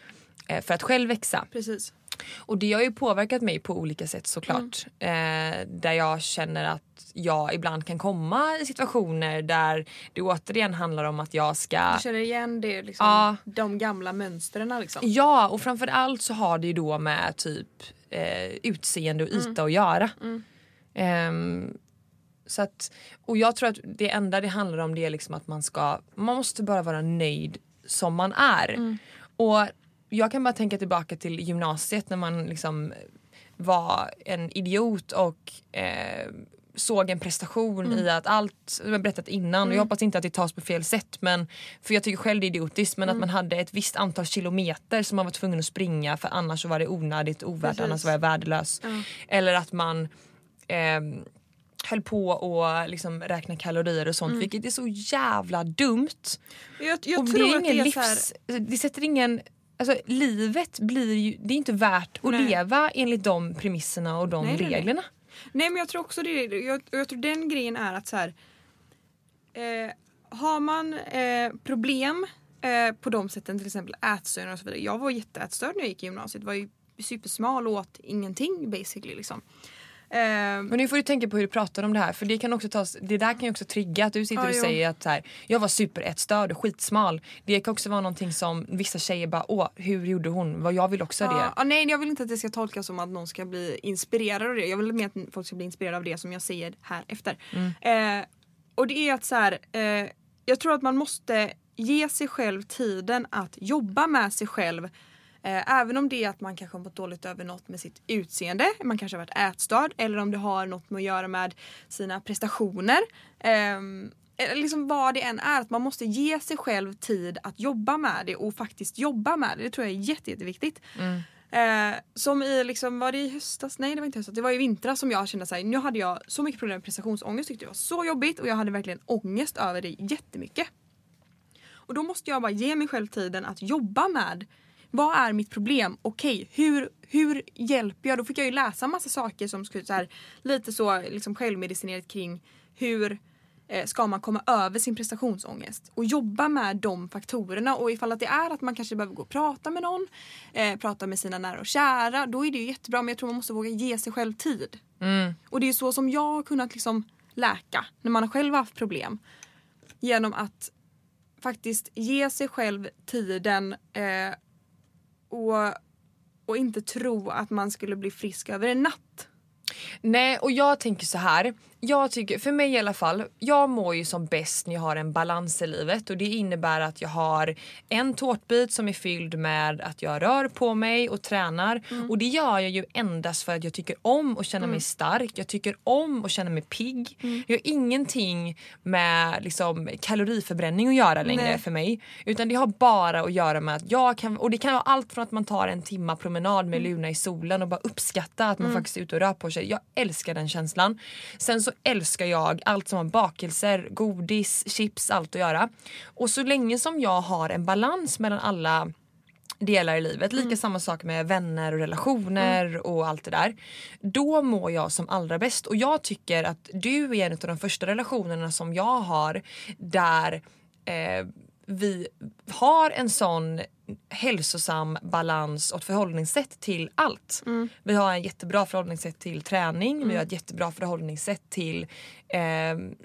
eh, för att själv växa. precis. Och det har ju påverkat mig på olika sätt såklart. Eh, där jag känner att jag ibland kan komma i situationer där det återigen handlar om att jag ska... Du känner igen det, liksom, Ja. de gamla mönstren liksom. Ja, och framför allt så har det ju då med typ eh, utseende och yta att göra. Ehm, så att, och jag tror att det enda det handlar om det är liksom att man ska, man måste bara vara nöjd som man är. Och jag kan bara tänka tillbaka till gymnasiet när man liksom var en idiot och eh, såg en prestation i att allt, som jag berättat innan, och jag hoppas inte att det tas på fel sätt men för jag tycker själv det är idiotiskt men att man hade ett visst antal kilometer som man var tvungen att springa för annars var det onödigt ovärt, annars var jag värdelös. Eller att man ehm, höll på och liksom räkna kalorier och sånt vilket är så jävla dumt. Jag, jag och tror det är att det ingen är så här, livs... Det sätter ingen... Alltså livet blir ju... Det är inte värt att Nej. leva enligt de premisserna och de Nej, nej, nej. Nej men jag tror också det. Jag, jag tror den grejen är att så här. Eh, har man eh, problem eh, på de sätten, till exempel ätstörningar och så vidare. Jag var jätteätstörd när jag gick i gymnasiet. Var ju supersmal och åt ingenting basically liksom. Eh, Men nu får du tänka på hur du pratar om det här för det kan också tas, det där kan ju också trigga att du sitter Ja, och jo. säger att så här, jag var superätstörd och skitsmal. Det kan också vara någonting som vissa tjejer bara åh hur gjorde hon? Vad jag vill också ja, det. ja, nej jag vill inte att det ska tolkas som att någon ska bli inspirerad av det. Jag vill mer att folk ska bli inspirerade av det som jag säger här efter. Mm. Eh, och det är att så här, eh, jag tror att man måste ge sig själv tiden att jobba med sig själv. Eh, även om det är att man kanske har mått dåligt över något med sitt utseende, man kanske har varit ätstörd eller om det har något med att göra med sina prestationer. Ehm, liksom vad det än är, att man måste ge sig själv tid att jobba med det och faktiskt jobba med det. Det tror jag är jätte, jätteviktigt. Eh, som i, liksom, var det i höstas? Nej det var inte höstas, det var i vintras som jag kände såhär, nu hade jag så mycket problem med prestationsångest, tyckte det var så jobbigt och jag hade verkligen ångest över det jättemycket. Och då måste jag bara ge mig själv tiden att jobba med vad är mitt problem? Okej, hur, hur hjälper jag? Då fick jag ju läsa massa saker som skulle så här, lite så liksom självmedicinerat kring hur eh, ska man komma över sin prestationsångest och jobba med de faktorerna och ifall att det är att man kanske behöver gå och prata med någon, eh, prata med sina nära och kära, då är det ju jättebra men jag tror man måste våga ge sig själv tid. Och det är så som jag har kunnat liksom läka när man har själv haft problem. Genom att faktiskt ge sig själv tiden eh, och, och inte tro att man skulle bli frisk över en natt. Nej och jag tänker så här. Jag tycker, för mig i alla fall, jag mår ju som bäst när jag har en balans i livet och det innebär att jag har en tårtbit som är fylld med att jag rör på mig och tränar och det gör jag ju endast för att jag tycker om att känna mig stark. Jag tycker om att känna mig pigg. Jag har ingenting med liksom, kaloriförbränning att göra längre Nej. för mig utan det har bara att göra med att jag kan, och det kan vara allt från att man tar en timma promenad med Luna i solen och bara uppskatta att man faktiskt är ute och rör på sig. Jag älskar den känslan. Sen så älskar jag allt som har bakelser, godis, chips, allt att göra. Och så länge som jag har en balans mellan alla delar i livet. Lika samma sak med vänner och relationer och allt det där. Då mår jag som allra bäst och jag tycker att du är en av de första relationerna som jag har där eh, vi har en sån hälsosam balans och ett förhållningssätt till allt. Vi har en jättebra förhållningssätt till träning, vi har ett jättebra förhållningssätt till eh,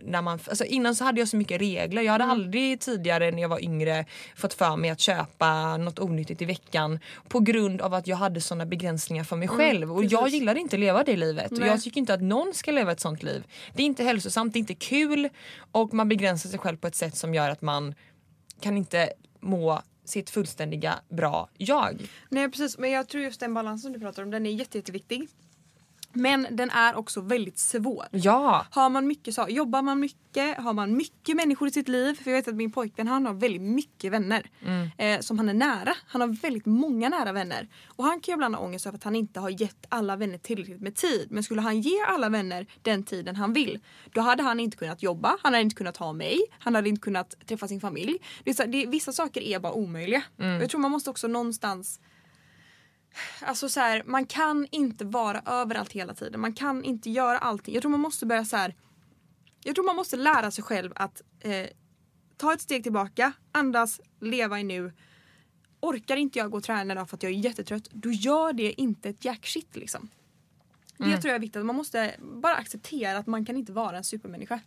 när man, alltså innan så hade jag så mycket regler. Jag hade aldrig tidigare när jag var yngre fått för mig att köpa något onyttigt i veckan på grund av att jag hade såna begränsningar för mig själv. Och jag gillar inte att leva det livet. Och jag tycker inte att någon ska leva ett sånt liv. Det är inte hälsosamt, det är inte kul och man begränsar sig själv på ett sätt som gör att man kan inte må sitt fullständiga bra jag. Nej precis, men jag tror just den balansen du pratar om den är jätte, jätteviktig. Men den är också väldigt svår. Ja! Har man mycket, så, jobbar man mycket, har man mycket människor i sitt liv. För jag vet att min pojkvän han har väldigt mycket vänner. Eh, som han är nära. Han har väldigt många nära vänner. Och han kan ju ibland ha ångest över att han inte har gett alla vänner tillräckligt med tid. Men skulle han ge alla vänner den tiden han vill. Då hade han inte kunnat jobba, han hade inte kunnat ha mig, han hade inte kunnat träffa sin familj. Det är så, det, vissa saker är bara omöjliga. Och jag tror man måste också någonstans Alltså så här, man kan inte vara överallt hela tiden. Man kan inte göra allting. Jag tror man måste börja så här. Jag tror man måste lära sig själv att eh, ta ett steg tillbaka, andas, leva i nu. Orkar inte jag gå och träna idag för att jag är jättetrött, då gör det inte ett jack shit liksom. Det tror jag är viktigt. Man måste bara acceptera att man kan inte vara en supermänniska.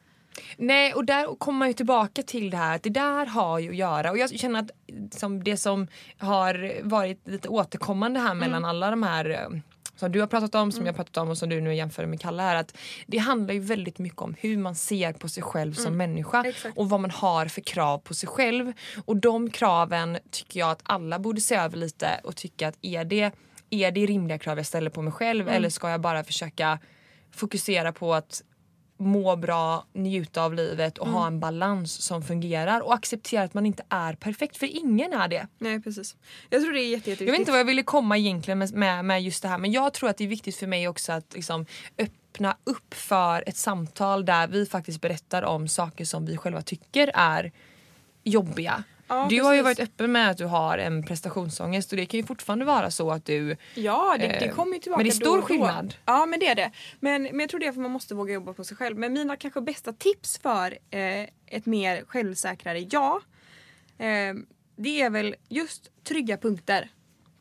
Nej och där kommer man ju tillbaka till det här att det där har ju att göra. Och jag känner att som det som har varit lite återkommande här mellan alla de här eh, som du har pratat om, som jag har pratat om och som du nu jämför med Kalle är att det handlar ju väldigt mycket om hur man ser på sig själv som människa Exakt. och vad man har för krav på sig själv. Och de kraven tycker jag att alla borde se över lite och tycka att är det, är det rimliga krav jag ställer på mig själv eller ska jag bara försöka fokusera på att må bra, njuta av livet och ha en balans som fungerar och acceptera att man inte är perfekt för ingen är det. Nej precis. Jag tror det är jätte, jätteviktigt. Jag vet inte vad jag ville komma egentligen med, med, med just det här men jag tror att det är viktigt för mig också att liksom öppna upp för ett samtal där vi faktiskt berättar om saker som vi själva tycker är jobbiga. Ja, du har ju varit öppen med att du har en prestationsångest och det kan ju fortfarande vara så att du Ja, det, det Eh, kommer ju tillbaka men det är stor skillnad. Ja, men det är det. Men, men jag tror det är för man måste våga jobba på sig själv. Men mina kanske bästa tips för eh, ett mer självsäkrare jag. Eh, det är väl just trygga punkter.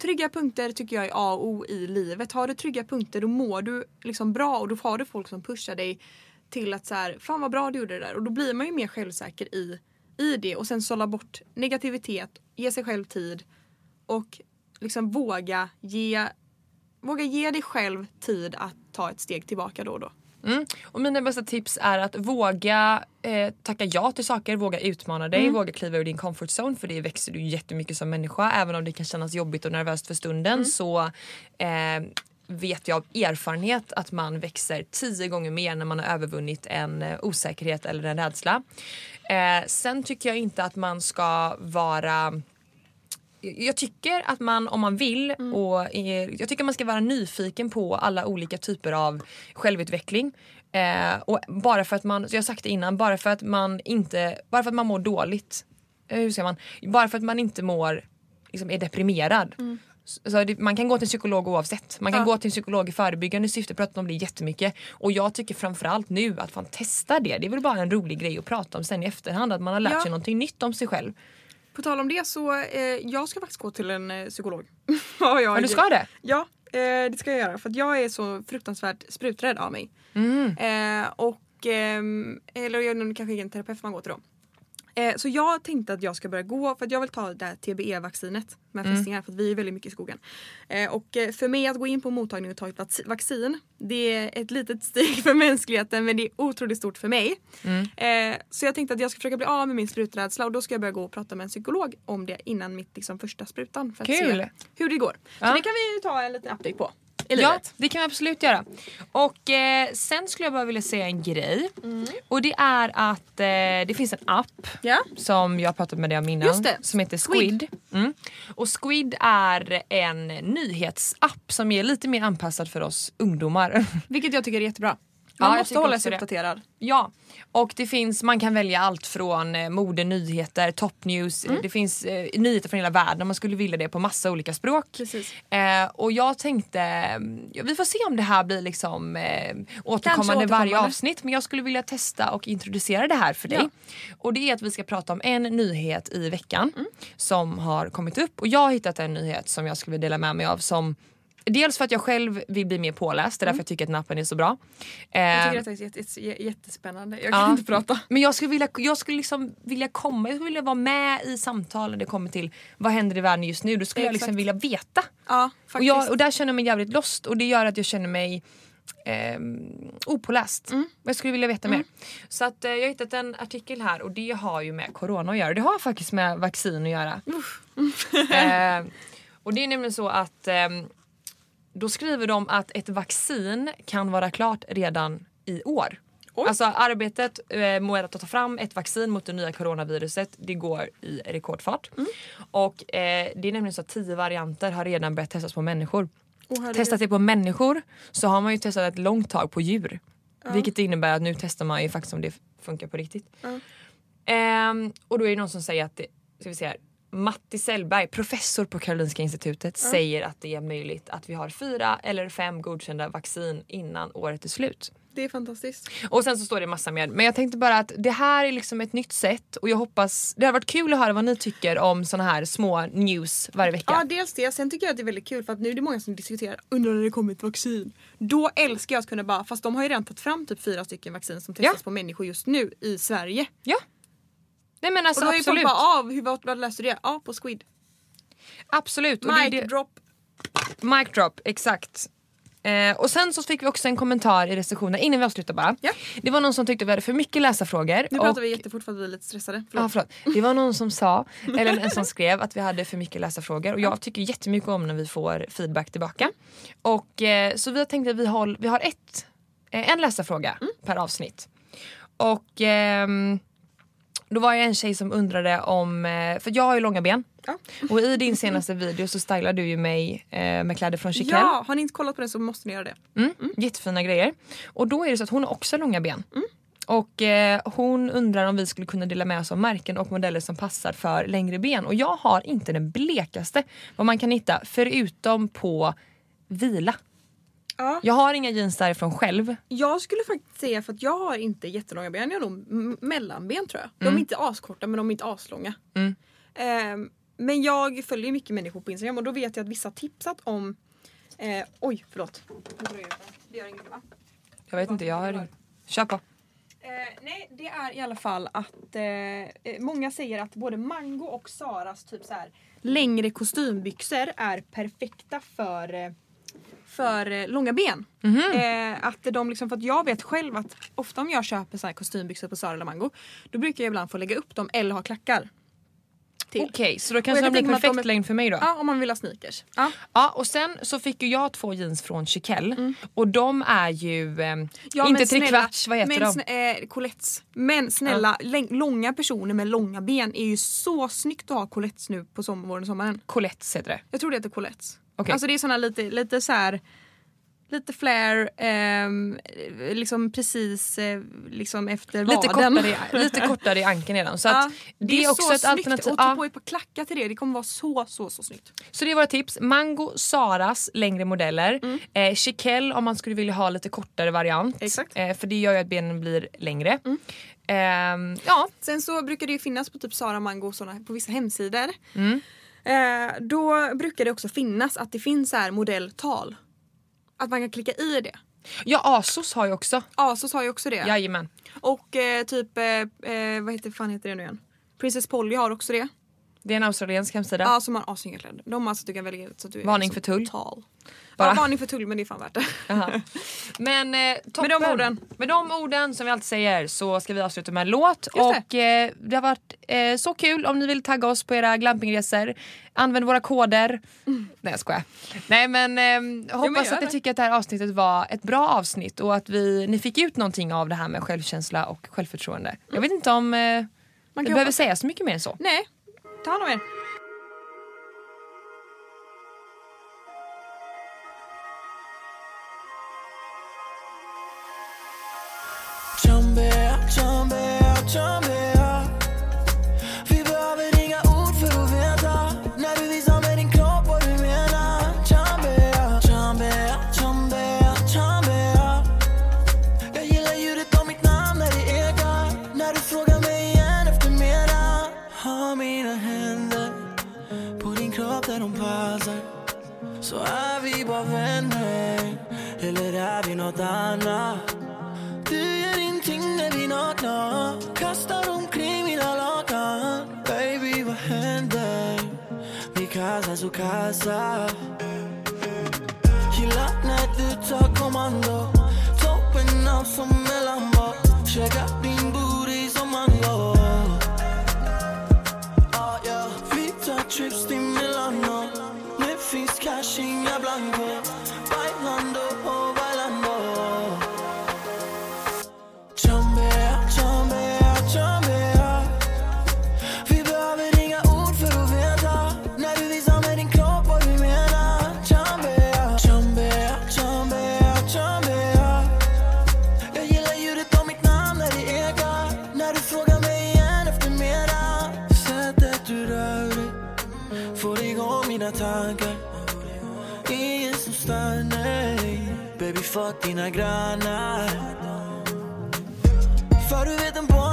Trygga punkter tycker jag är A och O i livet. Har du trygga punkter då mår du liksom bra och då har du folk som pushar dig till att så här, fan vad bra du gjorde det där. Och då blir man ju mer självsäker i, i det och sen sålla bort negativitet, ge sig själv tid och liksom våga ge, våga ge dig själv tid att ta ett steg tillbaka då och då. Mm. Och mina bästa tips är att våga eh, tacka ja till saker, våga utmana dig, Mm. våga kliva ur din comfort zone för det växer du jättemycket som människa. Även om det kan kännas jobbigt och nervöst för stunden Mm. så eh, vet jag av erfarenhet att man växer tio gånger mer när man har övervunnit en eh, osäkerhet eller en rädsla. Eh, sen tycker jag inte att man ska vara jag tycker att man om man vill och är, jag tycker man ska vara nyfiken på alla olika typer av självutveckling. Eh, och bara för att man, jag har sagt det innan, bara för att man inte, bara för att man mår dåligt. Eh, hur ska man? Bara för att man inte mår, liksom är deprimerad. Så så det, man kan gå till en psykolog oavsett. Man kan Ja. gå till en psykolog i förebyggande syfte, prata om det jättemycket. Och jag tycker framförallt nu att fan testa det. Det är väl bara en rolig grej att prata om sen i efterhand. Att man har lärt Ja. sig någonting nytt om sig själv. På tal om det så eh, jag ska faktiskt gå till en eh, psykolog. ja, jag, Ja, du ska det? Ja, eh, det ska jag göra för jag är så fruktansvärt spruträdd av mig. Eh, och, ehm, eller jag är kanske ingen terapeut man går till då. Eh, så jag tänkte att jag ska börja gå för att jag vill ta det här TBE-vaccinet med fästingar för att vi är väldigt mycket i skogen. Eh, och eh, för mig att gå in på mottagning och ta ett vac- vaccin det är ett litet steg för mänskligheten men det är otroligt stort för mig. Eh, så jag tänkte att jag ska försöka bli av med min spruträdsla och då ska jag börja gå och prata med en psykolog om det innan mitt liksom, första sprutan. För att Kul. se hur det går. Ja. Så det kan vi ju ta en liten update på. I Ja, livet. det kan vi absolut göra. Och eh, sen skulle jag bara vilja säga en grej. Och det är att eh, det finns en app Ja. som jag har pratat med dig om innan. Som heter Squid. Squid. Mm. Och Squid är en nyhetsapp som är lite mer anpassad för oss ungdomar. Vilket jag tycker är jättebra. Ja, Man jag måste hålla sig uppdaterad. Ja, och det finns, man kan välja allt från eh, mode, nyheter, top news. Mm. Det finns eh, nyheter från hela världen om man skulle vilja det på massa olika språk. Eh, och jag tänkte, ja, vi får se om det här blir liksom eh, återkommande varje återkommande. avsnitt. Men jag skulle vilja testa och introducera det här för dig. Ja. Och det är att vi ska prata om en nyhet i veckan Mm. som har kommit upp. Och jag har hittat en nyhet som jag skulle vilja dela med mig av som Dels för att jag själv vill bli mer påläst, det är därför jag tycker att nappen är så bra. Jag Eh, tycker att det är jätte, jätte, jättespännande. Jag kan Ja. inte prata. men jag skulle, vilja, jag skulle liksom vilja komma, jag skulle vilja vara med i samtal när det kommer till vad händer i världen just nu. Då skulle jag liksom Exakt. vilja veta. Ja. Och, jag, och där känner jag mig jävligt lost och det gör att jag känner mig eh, opåläst. Jag skulle vilja veta mer. Så att, eh, jag har hittat en artikel här och det har ju med corona att göra. Det har faktiskt med vaccin att göra. eh, och det är nämligen så att ehm, då skriver de att ett vaccin kan vara klart redan i år. Alltså arbetet eh, med att ta fram ett vaccin mot det nya coronaviruset det går i rekordfart. Och eh, det är nämligen så att tio varianter har redan börjat testas på människor. Herregud. Testat det på människor så har man ju testat ett långt tag på djur. Vilket innebär att nu testar man ju faktiskt om det funkar på riktigt. Ehm, och då är det någon som säger att det, ska vi se här, Matti Sellberg, professor på Karolinska institutet, säger att det är möjligt att vi har fyra eller fem godkända vaccin innan året är slut. Det är fantastiskt. Och sen så står det massa mer. Men jag tänkte bara att det här är liksom ett nytt sätt och jag hoppas, det har varit kul att höra vad ni tycker om såna här små news varje vecka. Ja dels det, sen tycker jag att det är väldigt kul för att nu är det många som diskuterar undrar när det kommer ett vaccin. Då älskar jag att kunna bara, fast de har ju redan tagit fram typ fyra stycken vaccin som testas Ja. på människor just nu i Sverige. Ja. Nej men Och alltså då är ju folk absolut. bara av, hur vad, vad läste du det? Ja på Squid. absolut. Och Mic det- drop. Mic drop, exakt. Eh, och sen så fick vi också en kommentar i recensionen innan vi avslutar bara. Ja. Det var någon som tyckte vi hade för mycket läsarfrågor. Nu och, pratar vi jättefort för att vi är lite stressade. Förlåt. förlåt. Det var någon som sa, eller en som skrev att vi hade för mycket läsarfrågor och jag tycker jättemycket om när vi får feedback tillbaka. Och, eh, så vi har tänkt att vi har, vi har ett, eh, en läsarfråga Mm. per avsnitt. Och ehm, då var jag en tjej som undrade om, eh, för jag har ju långa ben. Ja. Och i din senaste video så stylar du ju mig eh, med kläder från Chiquelle. Ja, har ni inte kollat på den så måste ni göra det. Mm, Jättefina grejer. Och då är det så att hon har också långa ben. Och eh, hon undrar om vi skulle kunna dela med oss av märken och modeller som passar för längre ben. Och jag har inte den blekaste vad man kan hitta förutom på vila. Ja. Jag har inga jeans därifrån själv. Jag skulle faktiskt säga för att jag har inte jättelånga ben, jag har nog mellanben tror jag. De Mm. är inte askorta men de är inte aslånga. Ehm, men jag följer mycket människor på Instagram och då vet jag att vissa tipsat om eh, Oj förlåt. Det. Gör inget va? Jag vet inte, jag har... Kör på. Eh, nej det är i alla fall att eh, eh, många säger att både Mango och Saras typ så här längre kostymbyxor är perfekta för eh, för eh, långa ben. Eh, att de liksom, för att jag vet själv att ofta om jag köper så här kostymbyxor på Zara eller Mango då brukar jag ibland få lägga upp dem eller ha klackar. Okej, så då kanske de kan blir de perfekt är- längd för mig då. Ja om man vill ha sneakers. Ja. Ja, och sen så fick ju jag två jeans från Chiquelle. Och de är ju... Eh, Mm. Ja, inte trekvarts, vad heter men, de? eh, colettes. Men snälla, läng- långa personer med långa ben är ju så snyggt att ha colettes nu på sommar, våren och sommaren. Colettes heter det. Jag tror det heter colettes. Okej. Alltså det är såna lite, lite så här Lite flare, ehm, liksom precis eh, liksom efter Lite vaden. kortare, lite kortare i ankeln redan. Så Ja, att det, är också så ett snyggt. alternativ. Och ta på ett par klackar till det, det kommer vara så så så snyggt. så det är våra tips. Mango, Saras längre modeller. Eh, Chiquelle om man skulle vilja ha lite kortare variant. Exakt. Eh, för det gör ju att benen blir längre. Ehm, ja, Sen så brukar det ju finnas på typ Sara Mango och såna, på vissa hemsidor. Mm. Eh, då brukar det också finnas att det finns så här modelltal. Att man kan klicka i det. ja, Asos har ju också. Asos har ju också det. Jajamän. Och eh, typ, eh, eh, vad heter, fan heter det nu igen? Princess Polly har också det. Det är en australiensk hemsida. Ja, som har assnygga kläder. De alltså du kan välja så att du är Varning liksom för tull. Tal. Bara. Ja, varning för tull men det är fan värt det. Men eh, toppen. Med de orden. Med de orden som vi alltid säger så ska vi avsluta med en låt. det. och eh, det har varit eh, så kul om ni vill tagga oss på era glampingresor. Använd våra koder. Nej jag skojar. Nej men eh, hoppas gör att ni det. tycker att det här avsnittet var ett bra avsnitt och att vi, ni fick ut någonting av det här med självkänsla och självförtroende. Jag vet inte om eh, Man kan behöver hoppas. säga så mycket mer än så. Nej, ta hand om är vi nåt annat? Du gör ingenting när vi är nakna Kastar omkring mina lakan. Baby, vad händer? Mi casa, su casa Gillar när du tar kommando. Toppen av som mellanbak Käkar din booty som mango Ah, yeah Vi tar trips till Milano. Nu finns cash, inga blanco Baby, fuck dina grannar. För du vet en barn